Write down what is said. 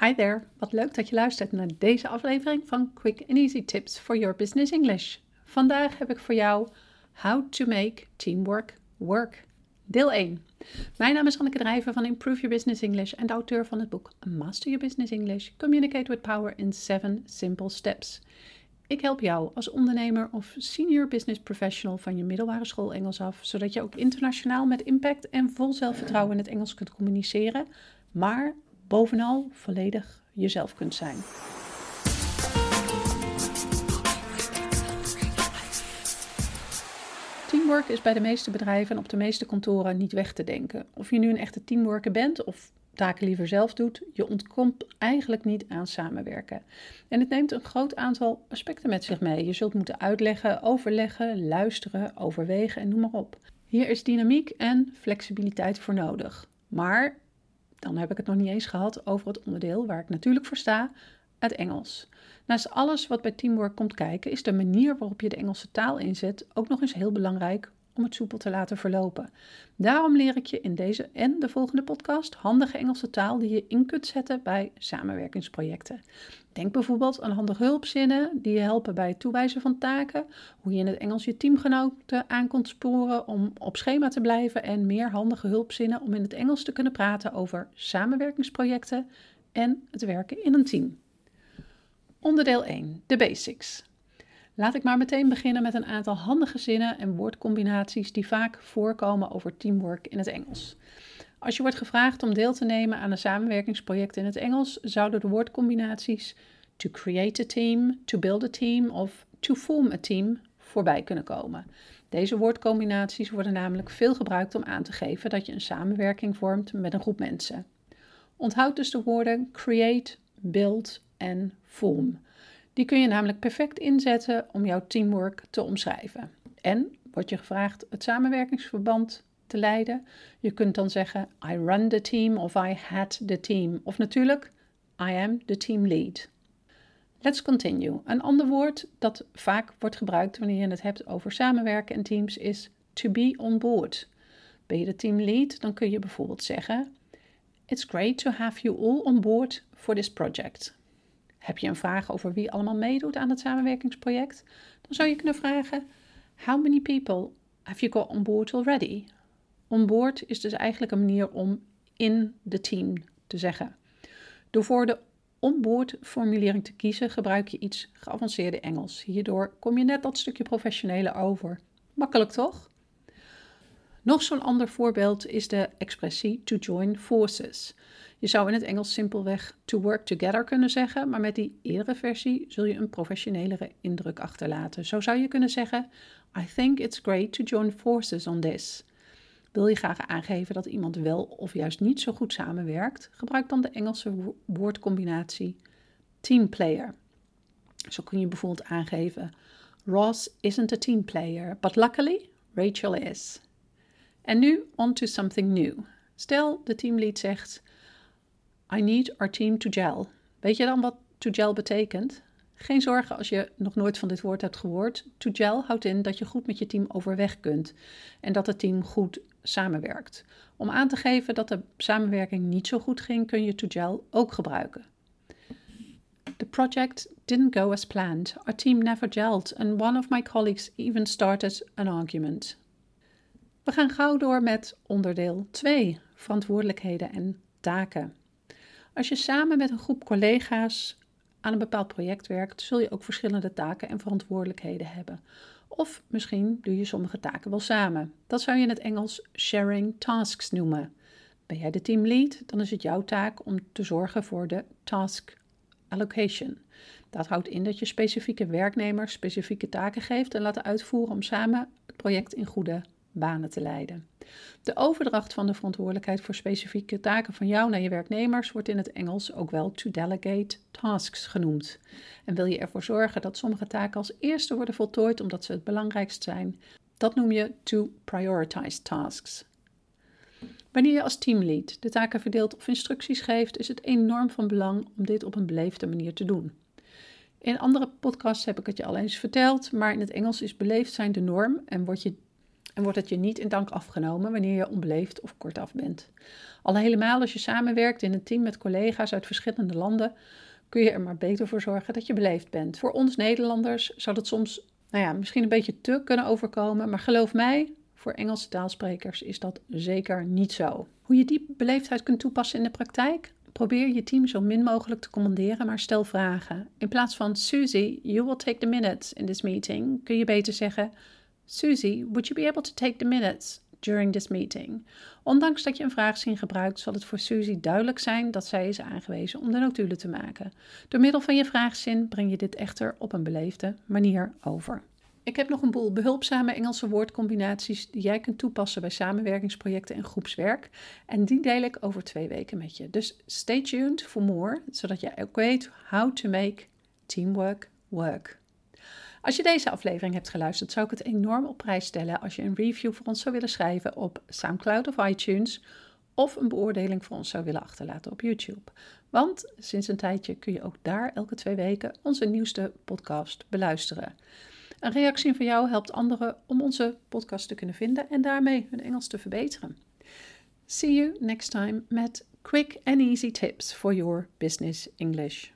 Hi there, wat leuk dat je luistert naar deze aflevering van Quick and Easy Tips for Your Business English. Vandaag heb ik voor jou How to Make Teamwork Work, deel 1. Mijn naam is Anneke Drijver van Improve Your Business English en de auteur van het boek Master Your Business English, Communicate with Power in 7 Simple Steps. Ik help jou als ondernemer of senior business professional van je middelbare school Engels af, zodat je ook internationaal met impact en vol zelfvertrouwen in het Engels kunt communiceren, maar bovenal volledig jezelf kunt zijn. Teamwork is bij de meeste bedrijven en op de meeste kantoren niet weg te denken. Of je nu een echte teamworker bent of taken liever zelf doet, je ontkomt eigenlijk niet aan samenwerken. En het neemt een groot aantal aspecten met zich mee. Je zult moeten uitleggen, overleggen, luisteren, overwegen en noem maar op. Hier is dynamiek en flexibiliteit voor nodig. Maar dan heb ik het nog niet eens gehad over het onderdeel waar ik natuurlijk voor sta, het Engels. Naast alles wat bij teamwork komt kijken, is de manier waarop je de Engelse taal inzet ook nog eens heel belangrijk om het soepel te laten verlopen. Daarom leer ik je in deze en de volgende podcast handige Engelse taal die je in kunt zetten bij samenwerkingsprojecten. Denk bijvoorbeeld aan handige hulpzinnen die je helpen bij het toewijzen van taken, hoe je in het Engels je teamgenoten aan kunt sporen om op schema te blijven en meer handige hulpzinnen om in het Engels te kunnen praten over samenwerkingsprojecten en het werken in een team. Onderdeel 1, de basics. Laat ik maar meteen beginnen met een aantal handige zinnen en woordcombinaties die vaak voorkomen over teamwork in het Engels. Als je wordt gevraagd om deel te nemen aan een samenwerkingsproject in het Engels, zouden de woordcombinaties to create a team, to build a team of to form a team voorbij kunnen komen. Deze woordcombinaties worden namelijk veel gebruikt om aan te geven dat je een samenwerking vormt met een groep mensen. Onthoud dus de woorden create, build en form. Die kun je namelijk perfect inzetten om jouw teamwork te omschrijven. En word je gevraagd het samenwerkingsverband te leiden. Je kunt dan zeggen I run the team of I had the team. Of natuurlijk I am the team lead. Let's continue. Een ander woord dat vaak wordt gebruikt wanneer je het hebt over samenwerken en teams is to be on board. Ben je de team lead, dan kun je bijvoorbeeld zeggen It's great to have you all on board for this project. Heb je een vraag over wie allemaal meedoet aan het samenwerkingsproject? Dan zou je kunnen vragen: How many people have you got on board already? On board is dus eigenlijk een manier om in de team te zeggen. Door voor de onboard formulering te kiezen, gebruik je iets geavanceerde Engels. Hierdoor kom je net dat stukje professionele over. Makkelijk toch? Nog zo'n ander voorbeeld is de expressie to join forces. Je zou in het Engels simpelweg to work together kunnen zeggen, maar met die eerdere versie zul je een professionelere indruk achterlaten. Zo zou je kunnen zeggen: I think it's great to join forces on this. Wil je graag aangeven dat iemand wel of juist niet zo goed samenwerkt, gebruik dan de Engelse woordcombinatie team player. Zo kun je bijvoorbeeld aangeven: Ross isn't a team player, but luckily Rachel is. En nu on to something new. Stel, de teamlead zegt: I need our team to gel. Weet je dan wat to gel betekent? Geen zorgen als je nog nooit van dit woord hebt gehoord. To gel houdt in dat je goed met je team overweg kunt en dat het team goed samenwerkt. Om aan te geven dat de samenwerking niet zo goed ging, kun je to gel ook gebruiken. The project didn't go as planned. Our team never gelled and one of my colleagues even started an argument. We gaan gauw door met onderdeel 2: verantwoordelijkheden en taken. Als je samen met een groep collega's aan een bepaald project werkt, zul je ook verschillende taken en verantwoordelijkheden hebben. Of misschien doe je sommige taken wel samen. Dat zou je in het Engels sharing tasks noemen. Ben jij de teamlead, dan is het jouw taak om te zorgen voor de task allocation. Dat houdt in dat je specifieke werknemers specifieke taken geeft en laat uitvoeren om samen het project in goede banen te leiden. De overdracht van de verantwoordelijkheid voor specifieke taken van jou naar je werknemers wordt in het Engels ook wel to delegate tasks genoemd. En wil je ervoor zorgen dat sommige taken als eerste worden voltooid omdat ze het belangrijkst zijn, dat noem je to prioritize tasks. Wanneer je als teamlead de taken verdeelt of instructies geeft, is het enorm van belang om dit op een beleefde manier te doen. In andere podcasts heb ik het je al eens verteld, maar in het Engels is beleefd zijn de norm en word je en wordt het je niet in dank afgenomen wanneer je onbeleefd of kortaf bent. Al helemaal als je samenwerkt in een team met collega's uit verschillende landen, kun je er maar beter voor zorgen dat je beleefd bent. Voor ons Nederlanders zou dat soms nou ja, misschien een beetje te kunnen overkomen, maar geloof mij, voor Engelse taalsprekers is dat zeker niet zo. Hoe je die beleefdheid kunt toepassen in de praktijk? Probeer je team zo min mogelijk te commanderen, maar stel vragen. In plaats van Susie, you will take the minutes in this meeting, kun je beter zeggen: Susie, would you be able to take the minutes during this meeting? Ondanks dat je een vraagzin gebruikt, zal het voor Susie duidelijk zijn dat zij is aangewezen om de notulen te maken. Door middel van je vraagzin breng je dit echter op een beleefde manier over. Ik heb nog een boel behulpzame Engelse woordcombinaties die jij kunt toepassen bij samenwerkingsprojecten en groepswerk. En die deel ik over twee weken met je. Dus stay tuned for more, zodat jij ook weet how to make teamwork work. Als je deze aflevering hebt geluisterd, zou ik het enorm op prijs stellen als je een review voor ons zou willen schrijven op SoundCloud of iTunes of een beoordeling voor ons zou willen achterlaten op YouTube. Want sinds een tijdje kun je ook daar elke twee weken onze nieuwste podcast beluisteren. Een reactie van jou helpt anderen om onze podcast te kunnen vinden en daarmee hun Engels te verbeteren. See you next time met quick and easy tips for your business English.